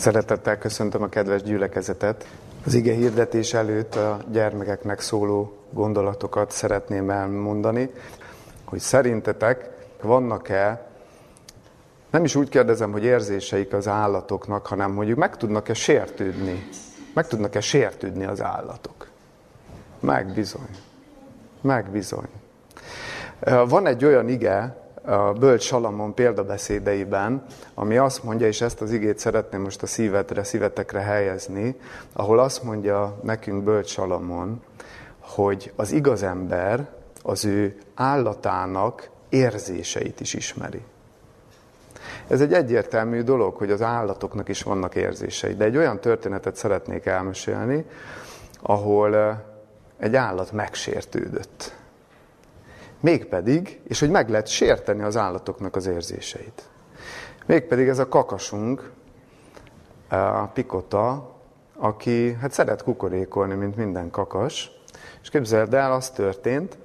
Szeretettel köszöntöm a kedves gyülekezetet. Az ige hirdetés előtt a gyermekeknek szóló gondolatokat szeretném elmondani, hogy szerintetek vannak-e, nem is úgy kérdezem, hogy érzéseik az állatoknak, hanem hogy meg tudnak-e sértődni. Meg tudnak-e sértődni az állatok? Meg bizony. Meg bizony. Van egy olyan ige, a Bölcs Salamon példabeszédeiben, ami azt mondja, és ezt az igét szeretném most a szívetre, szívetekre helyezni, ahol azt mondja nekünk Bölcs Salamon, hogy az igaz ember az ő állatának érzéseit is ismeri. Ez egy egyértelmű dolog, hogy az állatoknak is vannak érzései, de egy olyan történetet szeretnék elmesélni, ahol egy állat megsértődött Mégpedig, és hogy meg lehet sérteni az állatoknak az érzéseit. Mégpedig ez a kakasunk, a pikota, aki hát szeret kukorékolni, mint minden kakas. És képzeld el, az történt,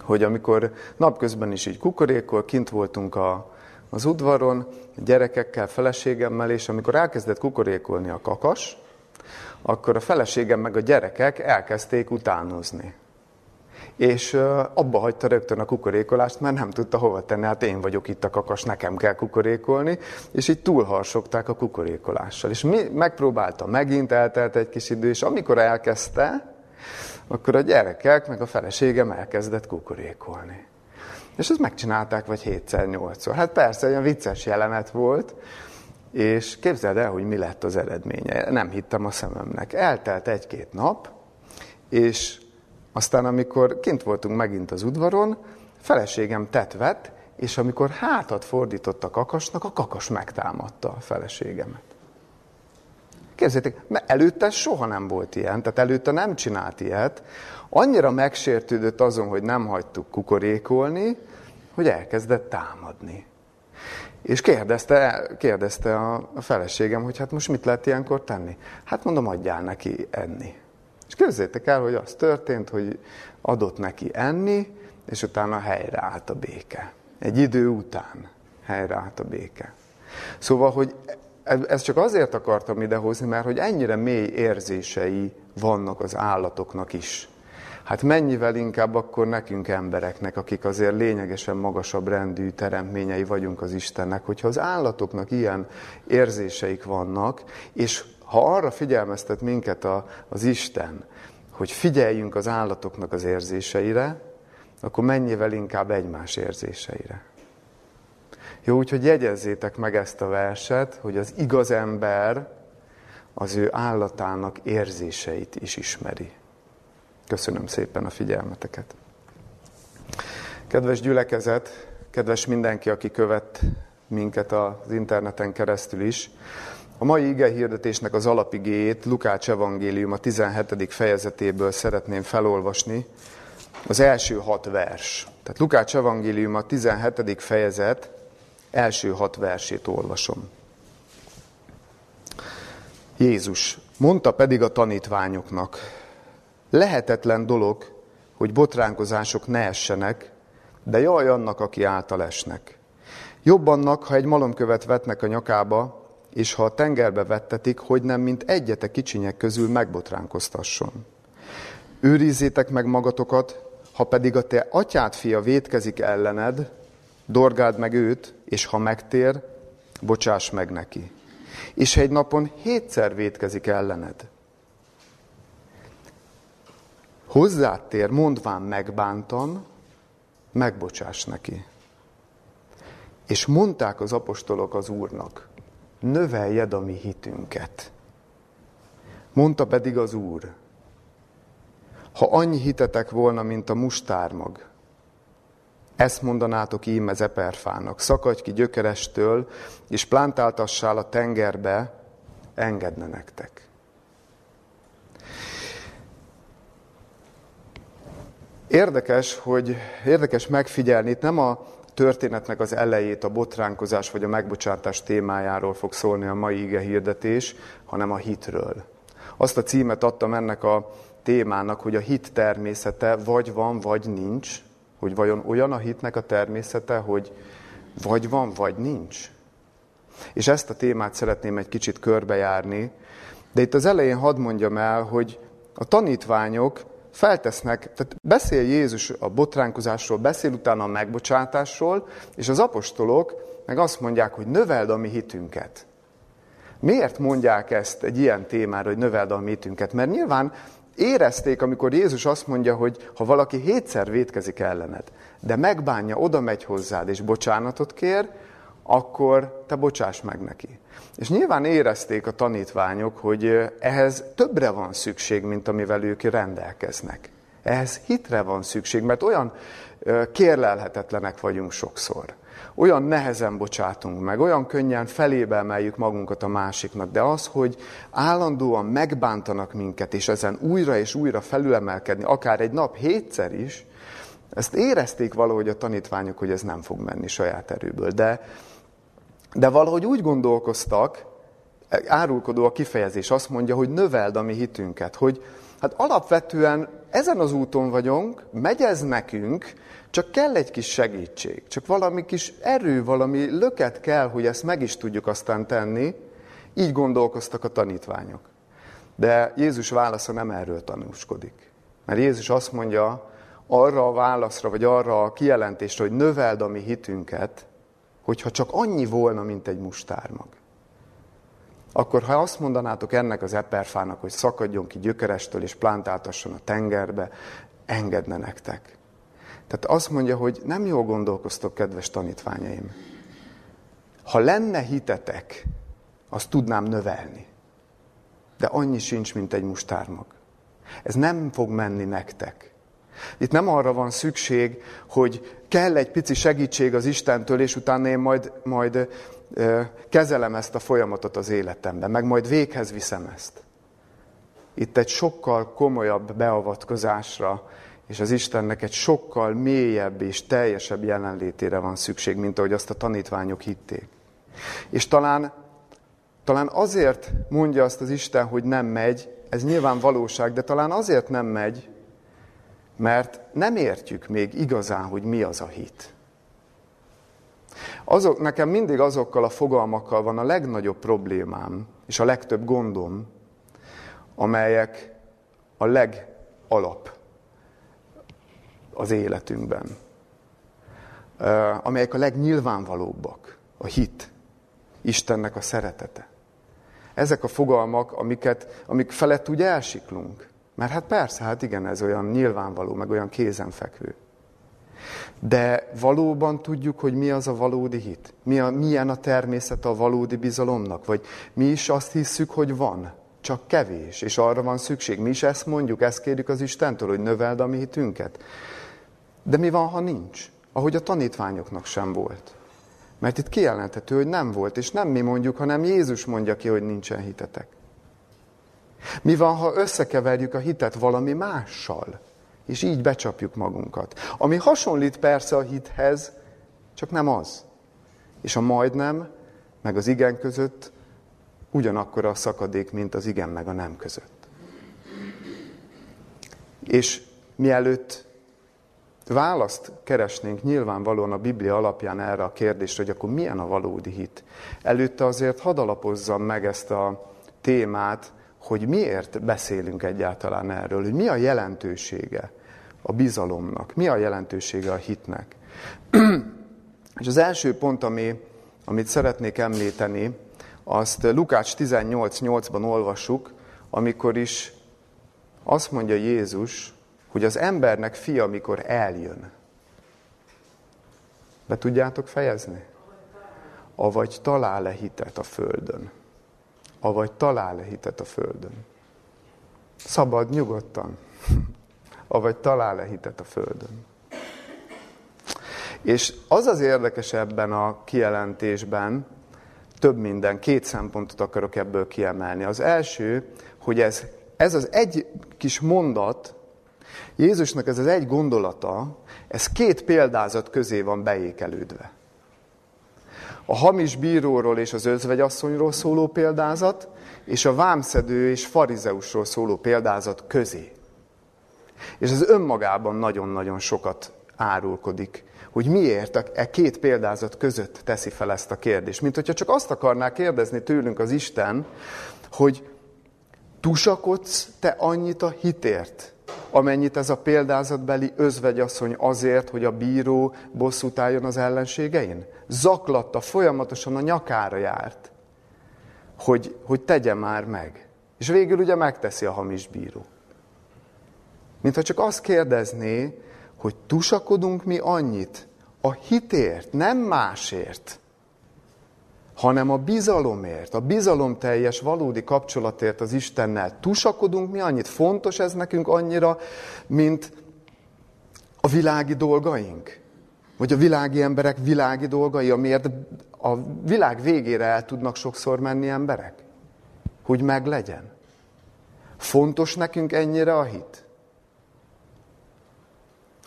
hogy amikor napközben is így kukorékol, kint voltunk a, az udvaron, gyerekekkel, feleségemmel, és amikor elkezdett kukorékolni a kakas, akkor a feleségem meg a gyerekek elkezdték utánozni és abba hagyta rögtön a kukorékolást, mert nem tudta hova tenni, hát én vagyok itt a kakas, nekem kell kukorékolni, és így túlharsogták a kukorékolással. És mi, megpróbálta megint, eltelt egy kis idő, és amikor elkezdte, akkor a gyerekek, meg a feleségem elkezdett kukorékolni. És ezt megcsinálták vagy hétszer, nyolcszor. Hát persze, olyan vicces jelenet volt, és képzeld el, hogy mi lett az eredménye. Nem hittem a szememnek. Eltelt egy-két nap, és aztán, amikor kint voltunk megint az udvaron, feleségem tetvet, és amikor hátat fordított a kakasnak, a kakas megtámadta a feleségemet. Képzeljétek, mert előtte soha nem volt ilyen, tehát előtte nem csinált ilyet. Annyira megsértődött azon, hogy nem hagytuk kukorékolni, hogy elkezdett támadni. És kérdezte, kérdezte a, feleségem, hogy hát most mit lehet ilyenkor tenni? Hát mondom, adjál neki enni. Képzeljétek el, hogy az történt, hogy adott neki enni, és utána helyreállt a béke. Egy idő után helyreállt a béke. Szóval, hogy ezt csak azért akartam idehozni, mert hogy ennyire mély érzései vannak az állatoknak is. Hát mennyivel inkább akkor nekünk embereknek, akik azért lényegesen magasabb rendű teremtményei vagyunk az Istennek, hogyha az állatoknak ilyen érzéseik vannak, és ha arra figyelmeztet minket a, az Isten, hogy figyeljünk az állatoknak az érzéseire, akkor mennyivel inkább egymás érzéseire. Jó, úgyhogy jegyezzétek meg ezt a verset, hogy az igaz ember az ő állatának érzéseit is ismeri. Köszönöm szépen a figyelmeteket. Kedves gyülekezet, kedves mindenki, aki követ minket az interneten keresztül is, a mai ige hirdetésnek az alapigéjét Lukács evangélium a 17. fejezetéből szeretném felolvasni, az első hat vers. Tehát Lukács evangélium a 17. fejezet első hat versét olvasom. Jézus mondta pedig a tanítványoknak, lehetetlen dolog, hogy botránkozások ne essenek, de jaj annak, aki által esnek. Jobb annak, ha egy malomkövet vetnek a nyakába, és ha a tengerbe vettetik, hogy nem, mint egyetek kicsinyek közül megbotránkoztasson. Őrizzétek meg magatokat, ha pedig a te atyád fia vétkezik ellened, dorgáld meg őt, és ha megtér, bocsáss meg neki. És egy napon hétszer vétkezik ellened. Hozzád tér, mondván megbántam, megbocsáss neki. És mondták az apostolok az Úrnak, növeljed a mi hitünket. Mondta pedig az Úr, ha annyi hitetek volna, mint a mustármag, ezt mondanátok íme zeperfának, szakadj ki gyökerestől, és plántáltassál a tengerbe, engedne nektek. Érdekes, hogy érdekes megfigyelni, itt nem a történetnek az elejét, a botránkozás vagy a megbocsátás témájáról fog szólni a mai ige hirdetés, hanem a hitről. Azt a címet adtam ennek a témának, hogy a hit természete vagy van, vagy nincs, hogy vajon olyan a hitnek a természete, hogy vagy van, vagy nincs. És ezt a témát szeretném egy kicsit körbejárni, de itt az elején hadd mondjam el, hogy a tanítványok feltesznek, tehát beszél Jézus a botránkozásról, beszél utána a megbocsátásról, és az apostolok meg azt mondják, hogy növeld a mi hitünket. Miért mondják ezt egy ilyen témára, hogy növeld a mi hitünket? Mert nyilván érezték, amikor Jézus azt mondja, hogy ha valaki hétszer vétkezik ellened, de megbánja, oda megy hozzád és bocsánatot kér, akkor te bocsáss meg neki. És nyilván érezték a tanítványok, hogy ehhez többre van szükség, mint amivel ők rendelkeznek. Ehhez hitre van szükség, mert olyan kérlelhetetlenek vagyunk sokszor. Olyan nehezen bocsátunk meg, olyan könnyen felébe emeljük magunkat a másiknak, de az, hogy állandóan megbántanak minket, és ezen újra és újra felülemelkedni, akár egy nap hétszer is, ezt érezték valahogy a tanítványok, hogy ez nem fog menni saját erőből. De de valahogy úgy gondolkoztak, árulkodó a kifejezés, azt mondja, hogy növeld a mi hitünket, hogy hát alapvetően ezen az úton vagyunk, megy ez nekünk, csak kell egy kis segítség, csak valami kis erő, valami löket kell, hogy ezt meg is tudjuk aztán tenni. Így gondolkoztak a tanítványok. De Jézus válasza nem erről tanúskodik. Mert Jézus azt mondja arra a válaszra, vagy arra a kijelentésre, hogy növeld a mi hitünket, hogyha csak annyi volna, mint egy mustármag. Akkor ha azt mondanátok ennek az eperfának, hogy szakadjon ki gyökerestől és plántáltasson a tengerbe, engedne nektek. Tehát azt mondja, hogy nem jól gondolkoztok, kedves tanítványaim. Ha lenne hitetek, azt tudnám növelni. De annyi sincs, mint egy mustármag. Ez nem fog menni nektek. Itt nem arra van szükség, hogy kell egy pici segítség az Istentől, és utána én majd, majd kezelem ezt a folyamatot az életemben, meg majd véghez viszem ezt. Itt egy sokkal komolyabb beavatkozásra, és az Istennek egy sokkal mélyebb és teljesebb jelenlétére van szükség, mint ahogy azt a tanítványok hitték. És talán, talán azért mondja azt az Isten, hogy nem megy, ez nyilván valóság, de talán azért nem megy, mert nem értjük még igazán, hogy mi az a hit. Azok, nekem mindig azokkal a fogalmakkal van a legnagyobb problémám, és a legtöbb gondom, amelyek a legalap az életünkben. Amelyek a legnyilvánvalóbbak. A hit, Istennek a szeretete. Ezek a fogalmak, amiket, amik felett úgy elsiklunk. Mert hát persze, hát igen, ez olyan nyilvánvaló, meg olyan kézenfekvő. De valóban tudjuk, hogy mi az a valódi hit? Mi a, milyen a természet a valódi bizalomnak? Vagy mi is azt hisszük, hogy van, csak kevés, és arra van szükség. Mi is ezt mondjuk, ezt kérjük az Istentől, hogy növeld a mi hitünket. De mi van, ha nincs? Ahogy a tanítványoknak sem volt. Mert itt kijelenthető, hogy nem volt, és nem mi mondjuk, hanem Jézus mondja ki, hogy nincsen hitetek. Mi van, ha összekeverjük a hitet valami mással, és így becsapjuk magunkat? Ami hasonlít persze a hithez, csak nem az. És a majdnem, meg az igen között ugyanakkor a szakadék, mint az igen meg a nem között. És mielőtt választ keresnénk nyilvánvalóan a Biblia alapján erre a kérdésre, hogy akkor milyen a valódi hit. Előtte azért hadd alapozzam meg ezt a témát hogy miért beszélünk egyáltalán erről, hogy mi a jelentősége a bizalomnak, mi a jelentősége a hitnek. És az első pont, ami, amit szeretnék említeni, azt Lukács 18.8-ban olvassuk, amikor is azt mondja Jézus, hogy az embernek fia, amikor eljön. Be tudjátok fejezni? Avagy talál-e hitet a földön avagy talál-e hitet a Földön. Szabad, nyugodtan. Avagy talál-e hitet a Földön. És az az érdekes ebben a kijelentésben, több minden, két szempontot akarok ebből kiemelni. Az első, hogy ez, ez az egy kis mondat, Jézusnak ez az egy gondolata, ez két példázat közé van beékelődve a hamis bíróról és az özvegyasszonyról szóló példázat, és a vámszedő és farizeusról szóló példázat közé. És ez önmagában nagyon-nagyon sokat árulkodik hogy miért e két példázat között teszi fel ezt a kérdést. Mint hogyha csak azt akarná kérdezni tőlünk az Isten, hogy tusakodsz te annyit a hitért, amennyit ez a példázatbeli özvegyasszony azért, hogy a bíró bosszút álljon az ellenségein? Zaklatta, folyamatosan a nyakára járt, hogy, hogy tegye már meg. És végül ugye megteszi a hamis bíró. Mint ha csak azt kérdezné, hogy tusakodunk mi annyit a hitért, nem másért, hanem a bizalomért, a bizalomteljes valódi kapcsolatért az Istennel. Tusakodunk mi annyit? Fontos ez nekünk annyira, mint a világi dolgaink? Vagy a világi emberek világi dolgai, amiért a világ végére el tudnak sokszor menni emberek? Hogy meglegyen. Fontos nekünk ennyire a hit?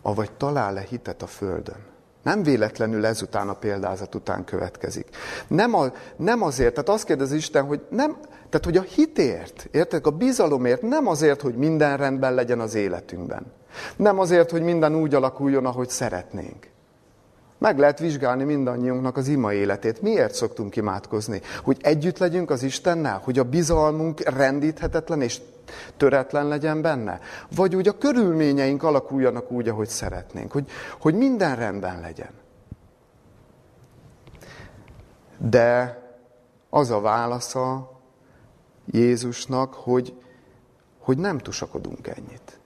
Avagy talál-e hitet a Földön? Nem véletlenül ezután a példázat után következik. Nem, a, nem azért, tehát azt kérdezi Isten, hogy nem, tehát hogy a hitért, értek, a bizalomért, nem azért, hogy minden rendben legyen az életünkben. Nem azért, hogy minden úgy alakuljon, ahogy szeretnénk. Meg lehet vizsgálni mindannyiunknak az ima életét. Miért szoktunk imádkozni? Hogy együtt legyünk az Istennel? Hogy a bizalmunk rendíthetetlen és töretlen legyen benne? Vagy úgy a körülményeink alakuljanak úgy, ahogy szeretnénk? Hogy, hogy minden rendben legyen? De az a válasza Jézusnak, hogy, hogy nem tusakodunk ennyit.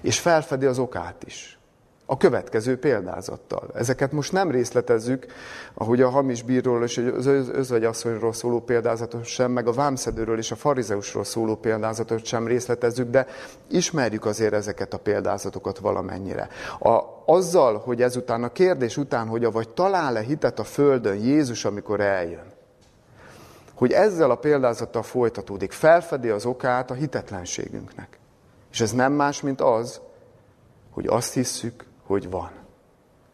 És felfedi az okát is a következő példázattal. Ezeket most nem részletezzük, ahogy a hamis bírról és az özvegyasszonyról szóló példázatot sem, meg a vámszedőről és a farizeusról szóló példázatot sem részletezzük, de ismerjük azért ezeket a példázatokat valamennyire. A, azzal, hogy ezután a kérdés után, hogy vagy talál-e hitet a Földön Jézus, amikor eljön, hogy ezzel a példázattal folytatódik, felfedi az okát a hitetlenségünknek. És ez nem más, mint az, hogy azt hisszük, hogy van.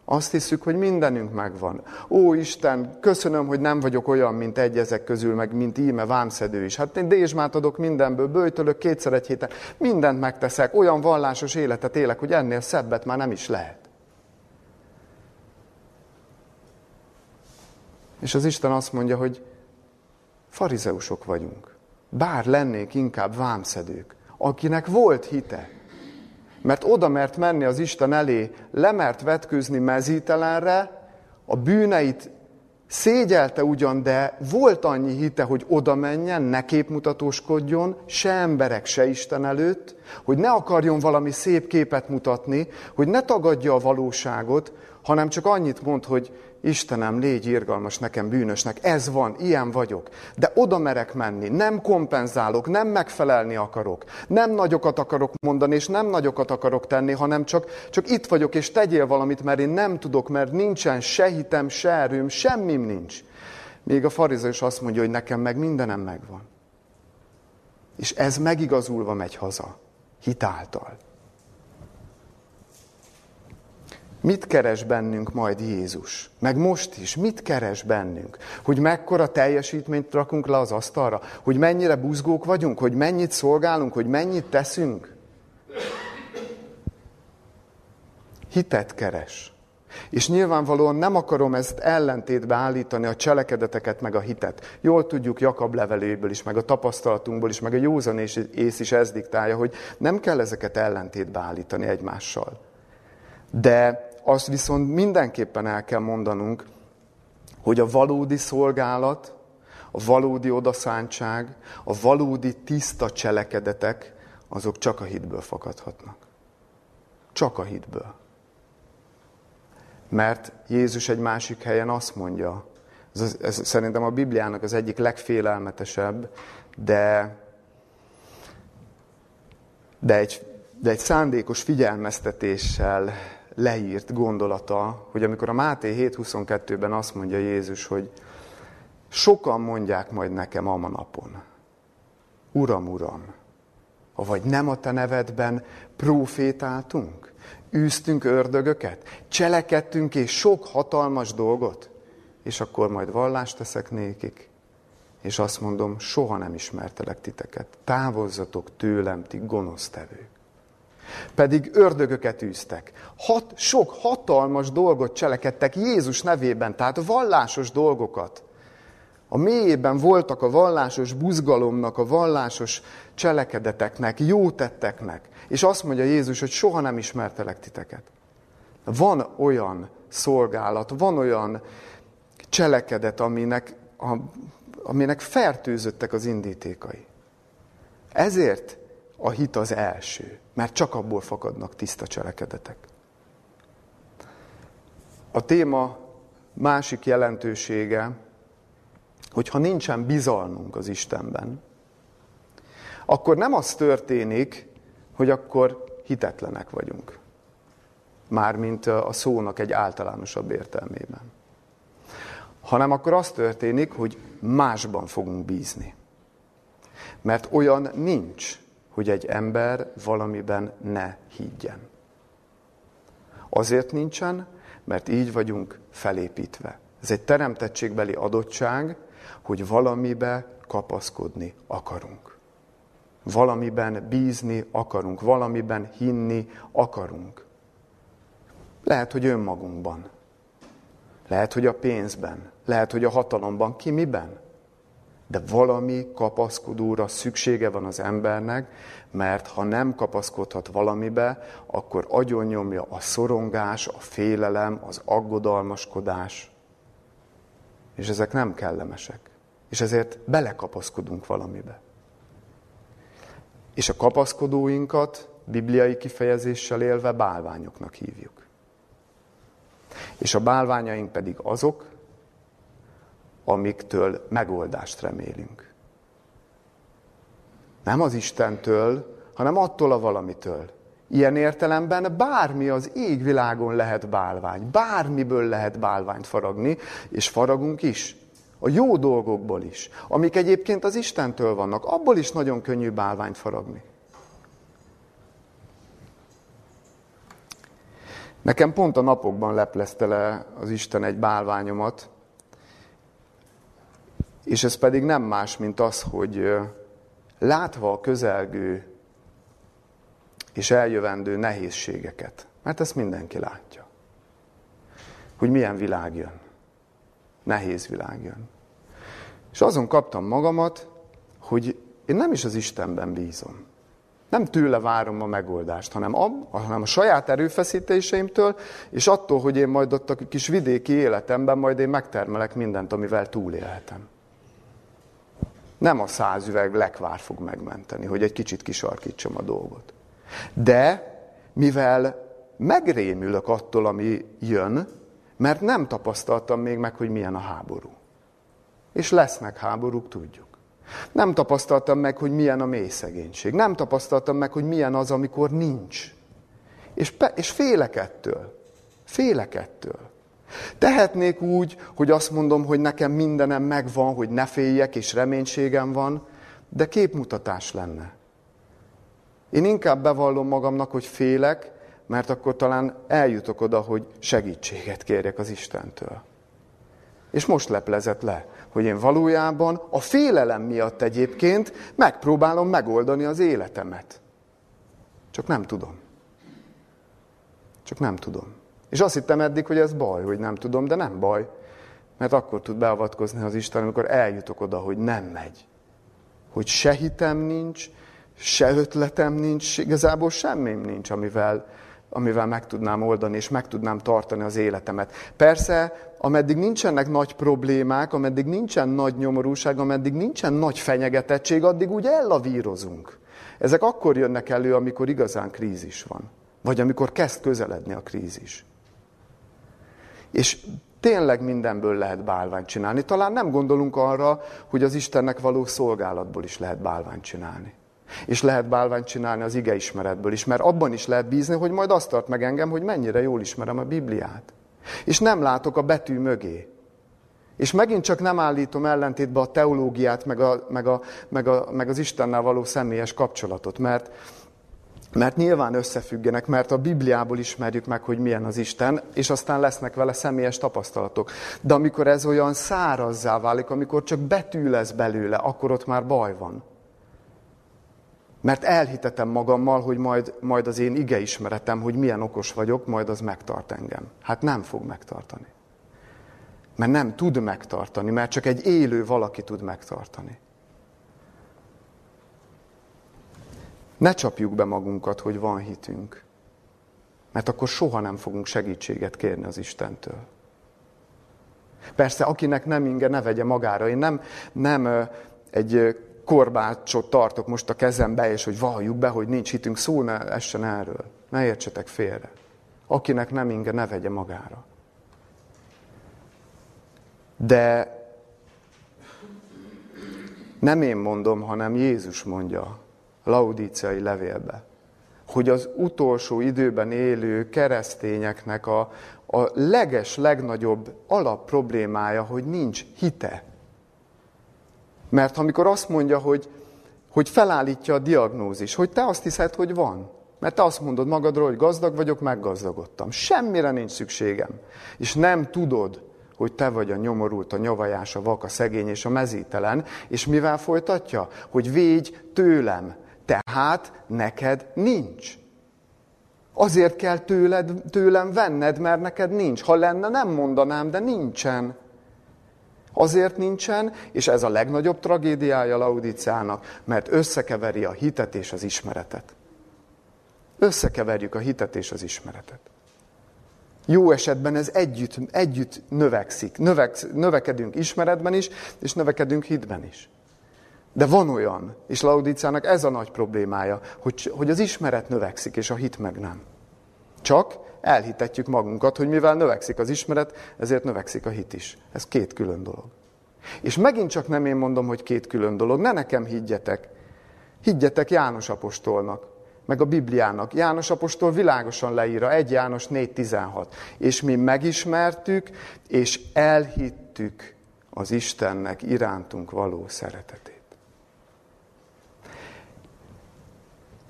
Azt hiszük, hogy mindenünk megvan. Ó, Isten, köszönöm, hogy nem vagyok olyan, mint egy ezek közül, meg mint íme vámszedő is. Hát én dézsmát adok mindenből, bőjtölök kétszer egy héten, mindent megteszek, olyan vallásos életet élek, hogy ennél szebbet már nem is lehet. És az Isten azt mondja, hogy farizeusok vagyunk. Bár lennék inkább vámszedők, akinek volt hite, mert oda mert menni az Isten elé, lemert vetkőzni mezítelenre, a bűneit szégyelte ugyan, de volt annyi hite, hogy oda menjen, ne képmutatóskodjon, se emberek, se Isten előtt, hogy ne akarjon valami szép képet mutatni, hogy ne tagadja a valóságot, hanem csak annyit mond, hogy Istenem, légy irgalmas nekem bűnösnek, ez van, ilyen vagyok. De oda merek menni, nem kompenzálok, nem megfelelni akarok, nem nagyokat akarok mondani, és nem nagyokat akarok tenni, hanem csak, csak itt vagyok, és tegyél valamit, mert én nem tudok, mert nincsen se hitem, se erőm, semmim nincs. Még a farizős azt mondja, hogy nekem meg mindenem megvan. És ez megigazulva megy haza, hitáltal. Mit keres bennünk majd Jézus? Meg most is, mit keres bennünk? Hogy mekkora teljesítményt rakunk le az asztalra? Hogy mennyire buzgók vagyunk? Hogy mennyit szolgálunk? Hogy mennyit teszünk? Hitet keres. És nyilvánvalóan nem akarom ezt ellentétbe állítani a cselekedeteket meg a hitet. Jól tudjuk Jakab leveléből is, meg a tapasztalatunkból is, meg a józan ész is ez diktálja, hogy nem kell ezeket ellentétbe állítani egymással. De azt viszont mindenképpen el kell mondanunk, hogy a valódi szolgálat, a valódi odaszántság, a valódi tiszta cselekedetek, azok csak a hitből fakadhatnak. Csak a hitből. Mert Jézus egy másik helyen azt mondja, ez, ez szerintem a Bibliának az egyik legfélelmetesebb, de, de, egy, de egy szándékos figyelmeztetéssel leírt gondolata, hogy amikor a Máté 7.22-ben azt mondja Jézus, hogy sokan mondják majd nekem a napon, Uram, Uram, vagy nem a te nevedben profétáltunk, űztünk ördögöket, cselekedtünk és sok hatalmas dolgot, és akkor majd vallást teszek nékik, és azt mondom, soha nem ismertelek titeket. Távozzatok tőlem, ti gonosztevők. Pedig ördögöket űztek. Hat, sok hatalmas dolgot cselekedtek Jézus nevében, tehát vallásos dolgokat. A mélyében voltak a vallásos buzgalomnak, a vallásos cselekedeteknek, jó tetteknek. És azt mondja Jézus, hogy soha nem ismertelek titeket. Van olyan szolgálat, van olyan cselekedet, aminek, a, aminek fertőzöttek az indítékai. Ezért a hit az első, mert csak abból fakadnak tiszta cselekedetek. A téma másik jelentősége, hogy ha nincsen bizalmunk az Istenben, akkor nem az történik, hogy akkor hitetlenek vagyunk. Mármint a szónak egy általánosabb értelmében. Hanem akkor az történik, hogy másban fogunk bízni. Mert olyan nincs, hogy egy ember valamiben ne higgyen. Azért nincsen, mert így vagyunk felépítve. Ez egy teremtettségbeli adottság, hogy valamibe kapaszkodni akarunk. Valamiben bízni akarunk, valamiben hinni akarunk. Lehet, hogy önmagunkban. Lehet, hogy a pénzben. Lehet, hogy a hatalomban. Ki miben? De valami kapaszkodóra szüksége van az embernek, mert ha nem kapaszkodhat valamibe, akkor agyonnyomja a szorongás, a félelem, az aggodalmaskodás. És ezek nem kellemesek. És ezért belekapaszkodunk valamibe. És a kapaszkodóinkat bibliai kifejezéssel élve bálványoknak hívjuk. És a bálványaink pedig azok, amiktől megoldást remélünk. Nem az Istentől, hanem attól a valamitől. Ilyen értelemben bármi az égvilágon lehet bálvány, bármiből lehet bálványt faragni, és faragunk is. A jó dolgokból is, amik egyébként az Istentől vannak, abból is nagyon könnyű bálványt faragni. Nekem pont a napokban leplezte le az Isten egy bálványomat, és ez pedig nem más, mint az, hogy látva a közelgő és eljövendő nehézségeket, mert ezt mindenki látja, hogy milyen világ jön. Nehéz világ jön. És azon kaptam magamat, hogy én nem is az Istenben bízom. Nem tőle várom a megoldást, hanem a, hanem a saját erőfeszítéseimtől, és attól, hogy én majd ott a kis vidéki életemben majd én megtermelek mindent, amivel túlélhetem. Nem a száz üveg lekvár fog megmenteni, hogy egy kicsit kisarkítsam a dolgot. De mivel megrémülök attól, ami jön, mert nem tapasztaltam még meg, hogy milyen a háború. És lesznek háborúk, tudjuk. Nem tapasztaltam meg, hogy milyen a mély szegénység. Nem tapasztaltam meg, hogy milyen az, amikor nincs. És, pe- és félek ettől. Félek ettől. Tehetnék úgy, hogy azt mondom, hogy nekem mindenem megvan, hogy ne féljek, és reménységem van, de képmutatás lenne. Én inkább bevallom magamnak, hogy félek, mert akkor talán eljutok oda, hogy segítséget kérjek az Istentől. És most leplezett le, hogy én valójában a félelem miatt egyébként megpróbálom megoldani az életemet. Csak nem tudom. Csak nem tudom. És azt hittem eddig, hogy ez baj, hogy nem tudom, de nem baj. Mert akkor tud beavatkozni az Isten, amikor eljutok oda, hogy nem megy. Hogy se hitem nincs, se ötletem nincs, igazából semmim nincs, amivel, amivel meg tudnám oldani, és meg tudnám tartani az életemet. Persze, ameddig nincsenek nagy problémák, ameddig nincsen nagy nyomorúság, ameddig nincsen nagy fenyegetettség, addig úgy ellavírozunk. Ezek akkor jönnek elő, amikor igazán krízis van. Vagy amikor kezd közeledni a krízis. És tényleg mindenből lehet bálványt csinálni. Talán nem gondolunk arra, hogy az Istennek való szolgálatból is lehet bálványt csinálni. És lehet bálványt csinálni az igeismeretből is, mert abban is lehet bízni, hogy majd azt tart meg engem, hogy mennyire jól ismerem a Bibliát. És nem látok a betű mögé. És megint csak nem állítom ellentétbe a teológiát, meg, a, meg, a, meg, a, meg az Istennel való személyes kapcsolatot, mert, mert nyilván összefüggenek, mert a Bibliából ismerjük meg, hogy milyen az Isten, és aztán lesznek vele személyes tapasztalatok. De amikor ez olyan szárazzá válik, amikor csak betű lesz belőle, akkor ott már baj van. Mert elhitetem magammal, hogy majd, majd az én ige ismeretem, hogy milyen okos vagyok, majd az megtart engem. Hát nem fog megtartani. Mert nem tud megtartani, mert csak egy élő valaki tud megtartani. Ne csapjuk be magunkat, hogy van hitünk. Mert akkor soha nem fogunk segítséget kérni az Istentől. Persze, akinek nem inge, ne vegye magára. Én nem, nem egy korbácsot tartok most a kezembe, és hogy valljuk be, hogy nincs hitünk, szó ne essen erről. Ne értsetek félre. Akinek nem inge, ne vegye magára. De nem én mondom, hanem Jézus mondja laudíciai levélbe, hogy az utolsó időben élő keresztényeknek a, a leges, legnagyobb alap problémája, hogy nincs hite. Mert amikor azt mondja, hogy, hogy felállítja a diagnózis, hogy te azt hiszed, hogy van, mert te azt mondod magadról, hogy gazdag vagyok, meggazdagodtam. Semmire nincs szükségem. És nem tudod, hogy te vagy a nyomorult, a nyavajás, a vak, a szegény és a mezítelen, és mivel folytatja? Hogy védj tőlem, tehát neked nincs. Azért kell tőled, tőlem venned, mert neked nincs. Ha lenne, nem mondanám, de nincsen. Azért nincsen, és ez a legnagyobb tragédiája Laudicának, mert összekeveri a hitet és az ismeretet. Összekeverjük a hitet és az ismeretet. Jó esetben ez együtt, együtt növekszik. Növeksz, növekedünk ismeretben is, és növekedünk hitben is. De van olyan, és Laudicának ez a nagy problémája, hogy, hogy az ismeret növekszik, és a hit meg nem. Csak elhitetjük magunkat, hogy mivel növekszik az ismeret, ezért növekszik a hit is. Ez két külön dolog. És megint csak nem én mondom, hogy két külön dolog, ne nekem higgyetek. Higgyetek János apostolnak, meg a Bibliának. János apostol világosan leírja, 1 János 4.16. És mi megismertük, és elhittük az Istennek irántunk való szeretetét.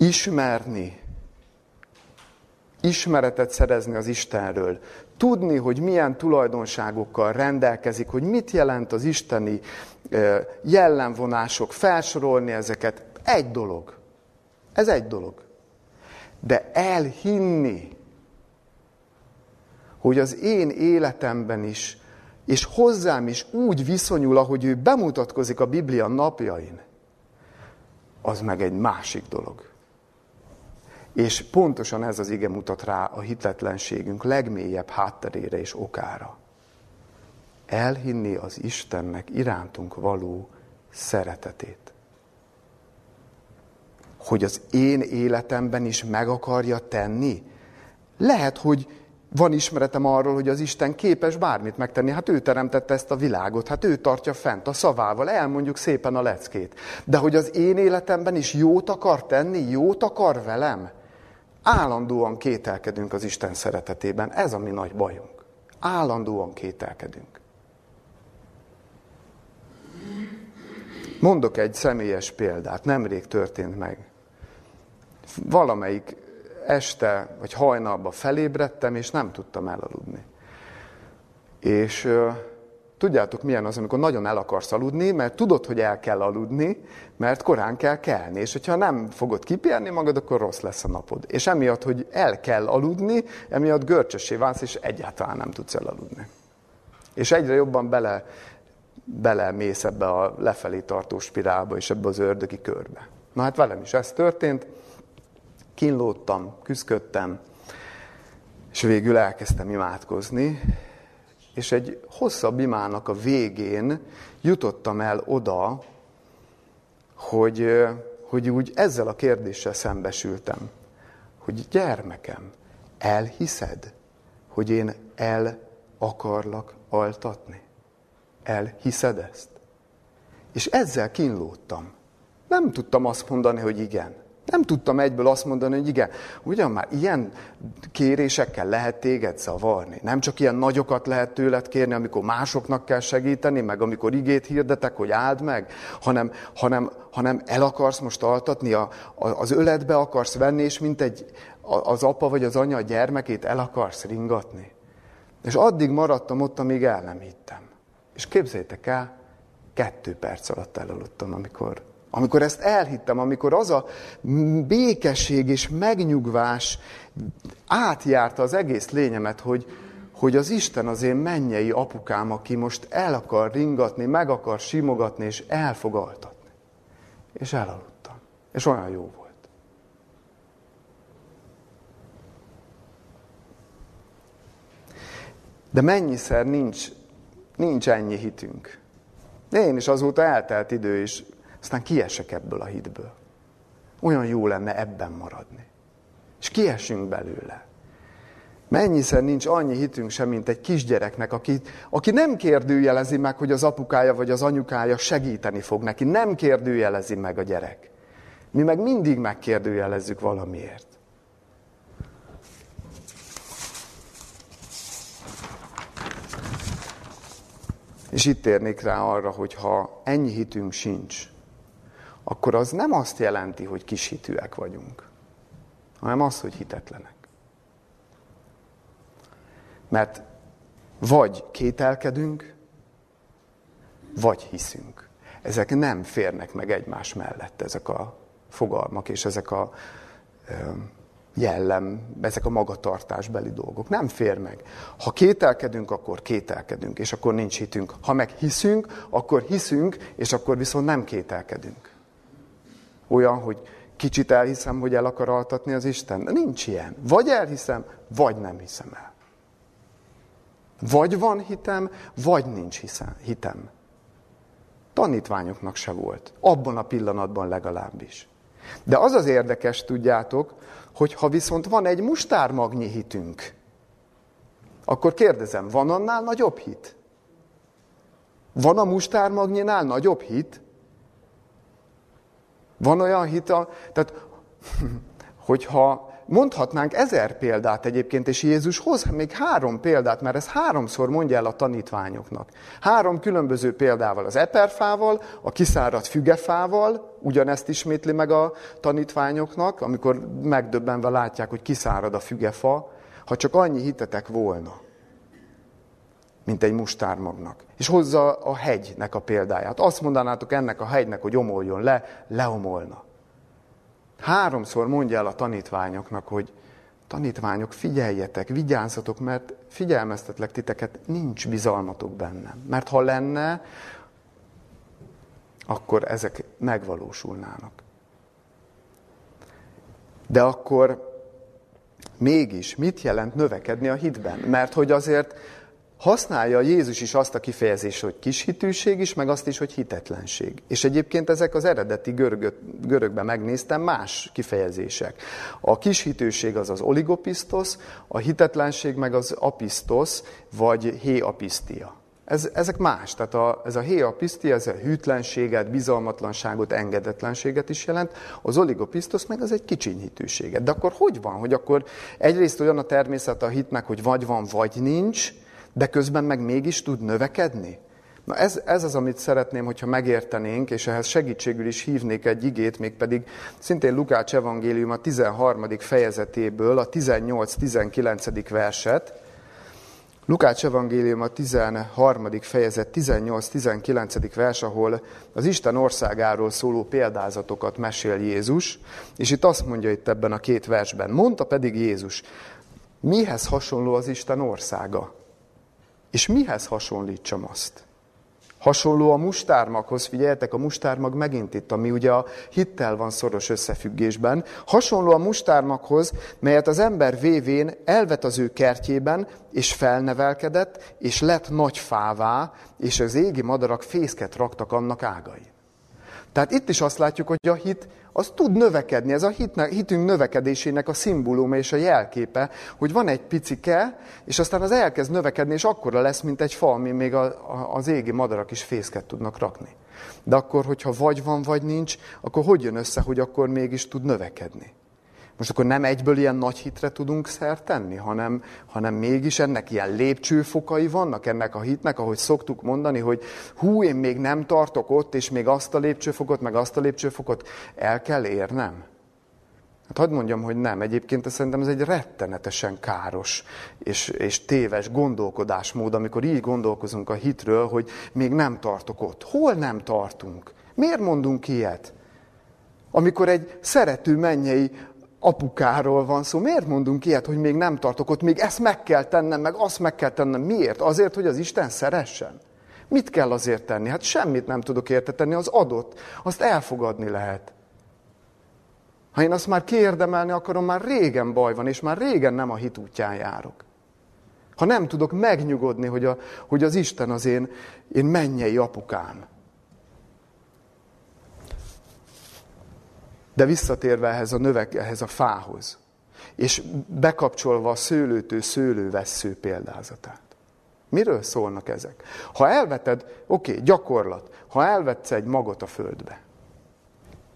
Ismerni ismeretet szerezni az Istenről, tudni, hogy milyen tulajdonságokkal rendelkezik, hogy mit jelent az isteni jellemvonások, felsorolni ezeket, egy dolog. Ez egy dolog. De elhinni, hogy az én életemben is, és hozzám is úgy viszonyul, ahogy ő bemutatkozik a Biblia napjain, az meg egy másik dolog. És pontosan ez az ige mutat rá a hitetlenségünk legmélyebb hátterére és okára. Elhinni az Istennek irántunk való szeretetét. Hogy az én életemben is meg akarja tenni. Lehet, hogy van ismeretem arról, hogy az Isten képes bármit megtenni. Hát ő teremtette ezt a világot, hát ő tartja fent a szavával, elmondjuk szépen a leckét. De hogy az én életemben is jót akar tenni, jót akar velem, Állandóan kételkedünk az Isten szeretetében. Ez a mi nagy bajunk. Állandóan kételkedünk. Mondok egy személyes példát, nemrég történt meg. Valamelyik este vagy hajnalba felébredtem, és nem tudtam elaludni. És Tudjátok, milyen az, amikor nagyon el akarsz aludni, mert tudod, hogy el kell aludni, mert korán kell kelni. És hogyha nem fogod kipérni magad, akkor rossz lesz a napod. És emiatt, hogy el kell aludni, emiatt görcsösé válsz, és egyáltalán nem tudsz elaludni. És egyre jobban bele, bele mész ebbe a lefelé tartó spirálba, és ebbe az ördögi körbe. Na hát velem is ez történt. Kínlódtam, küzdködtem, és végül elkezdtem imádkozni, és egy hosszabb imának a végén jutottam el oda, hogy, hogy úgy ezzel a kérdéssel szembesültem, hogy gyermekem, elhiszed, hogy én el akarlak altatni? Elhiszed ezt? És ezzel kínlódtam. Nem tudtam azt mondani, hogy igen. Nem tudtam egyből azt mondani, hogy igen, ugyan már ilyen kérésekkel lehet téged zavarni. Nem csak ilyen nagyokat lehet tőled kérni, amikor másoknak kell segíteni, meg amikor igét hirdetek, hogy áld meg, hanem, hanem, hanem el akarsz most altatni, a, a, az öletbe akarsz venni, és mint egy, az apa vagy az anya a gyermekét el akarsz ringatni. És addig maradtam ott, amíg el nem hittem. És képzeljétek el, kettő perc alatt elaludtam, amikor Amikor ezt elhittem, amikor az a békesség és megnyugvás átjárta az egész lényemet, hogy, hogy az Isten az én mennyei apukám, aki most el akar ringatni, meg akar simogatni, és elfogaltatni. És elaludtam. És olyan jó volt. De mennyiszer nincs, nincs ennyi hitünk. Én is azóta eltelt idő, és aztán kiesek ebből a hitből. Olyan jó lenne ebben maradni. És kiesünk belőle. Mennyiszer nincs annyi hitünk sem, mint egy kisgyereknek, aki, aki nem kérdőjelezi meg, hogy az apukája vagy az anyukája segíteni fog neki. Nem kérdőjelezi meg a gyerek. Mi meg mindig megkérdőjelezzük valamiért. És itt térnék rá arra, hogy ha ennyi hitünk sincs, akkor az nem azt jelenti, hogy kis hitűek vagyunk, hanem az, hogy hitetlenek. Mert vagy kételkedünk, vagy hiszünk. Ezek nem férnek meg egymás mellett, ezek a fogalmak és ezek a jellem, ezek a magatartásbeli dolgok. Nem fér meg. Ha kételkedünk, akkor kételkedünk, és akkor nincs hitünk. Ha meg hiszünk, akkor hiszünk, és akkor viszont nem kételkedünk. Olyan, hogy kicsit elhiszem, hogy el akar altatni az Isten. Nincs ilyen. Vagy elhiszem, vagy nem hiszem el. Vagy van hitem, vagy nincs hiszem, hitem. Tanítványoknak se volt. Abban a pillanatban legalábbis. De az az érdekes, tudjátok, hogy ha viszont van egy mustármagnyi hitünk, akkor kérdezem, van annál nagyobb hit? Van a mustármagnyinál nagyobb hit? Van olyan hit, a, tehát, hogyha mondhatnánk ezer példát egyébként, és Jézus hoz még három példát, mert ez háromszor mondja el a tanítványoknak. Három különböző példával, az eperfával, a kiszáradt fügefával, ugyanezt ismétli meg a tanítványoknak, amikor megdöbbenve látják, hogy kiszárad a fügefa, ha csak annyi hitetek volna, mint egy mustármagnak. És hozza a hegynek a példáját. Azt mondanátok ennek a hegynek, hogy omoljon le, leomolna. Háromszor mondja el a tanítványoknak, hogy tanítványok, figyeljetek, vigyázzatok, mert figyelmeztetlek titeket, nincs bizalmatok bennem. Mert ha lenne, akkor ezek megvalósulnának. De akkor mégis mit jelent növekedni a hitben? Mert hogy azért használja Jézus is azt a kifejezést, hogy kishitűség is, meg azt is, hogy hitetlenség. És egyébként ezek az eredeti görög, görögben megnéztem más kifejezések. A kishitűség az az oligopisztos, a hitetlenség meg az apisztos, vagy héapisztia. Ez, ezek más, tehát a, ez a héapisztia, ez a hűtlenséget, bizalmatlanságot, engedetlenséget is jelent, az oligopisztos meg az egy kicsinyhitűséget. De akkor hogy van, hogy akkor egyrészt olyan a természet a hitnek, hogy vagy van, vagy nincs, de közben meg mégis tud növekedni? Na ez, ez az, amit szeretném, hogyha megértenénk, és ehhez segítségül is hívnék egy igét, mégpedig szintén Lukács evangélium a 13. fejezetéből, a 18-19. verset. Lukács evangélium a 13. fejezet 18-19. vers, ahol az Isten országáról szóló példázatokat mesél Jézus, és itt azt mondja itt ebben a két versben, mondta pedig Jézus, mihez hasonló az Isten országa? És mihez hasonlítsam azt? Hasonló a mustármaghoz, figyeljetek, a mustármag megint itt, ami ugye a hittel van szoros összefüggésben. Hasonló a mustármaghoz, melyet az ember vévén elvet az ő kertjében, és felnevelkedett, és lett nagy fává, és az égi madarak fészket raktak annak ágai. Tehát itt is azt látjuk, hogy a hit az tud növekedni, ez a hitünk növekedésének a szimbóluma és a jelképe, hogy van egy picike, és aztán az elkezd növekedni, és akkora lesz, mint egy fa, ami még az égi madarak is fészket tudnak rakni. De akkor, hogyha vagy van, vagy nincs, akkor hogy jön össze, hogy akkor mégis tud növekedni? Most akkor nem egyből ilyen nagy hitre tudunk szert tenni, hanem, hanem mégis ennek ilyen lépcsőfokai vannak ennek a hitnek, ahogy szoktuk mondani, hogy hú, én még nem tartok ott, és még azt a lépcsőfokot, meg azt a lépcsőfokot el kell érnem. Hát hagyd mondjam, hogy nem. Egyébként szerintem ez egy rettenetesen káros és, és téves gondolkodásmód, amikor így gondolkozunk a hitről, hogy még nem tartok ott. Hol nem tartunk? Miért mondunk ilyet? Amikor egy szerető mennyei apukáról van szó, miért mondunk ilyet, hogy még nem tartok ott, még ezt meg kell tennem, meg azt meg kell tennem. Miért? Azért, hogy az Isten szeressen? Mit kell azért tenni? Hát semmit nem tudok érte tenni, az adott. Azt elfogadni lehet. Ha én azt már kiérdemelni akarom, már régen baj van, és már régen nem a hit útján járok. Ha nem tudok megnyugodni, hogy, a, hogy az Isten az én, én mennyei apukám. De visszatérve ehhez a növek, ehhez a fához, és bekapcsolva a szőlőtő szőlővessző példázatát. Miről szólnak ezek? Ha elveted, oké, okay, gyakorlat, ha elvetsz egy magot a földbe,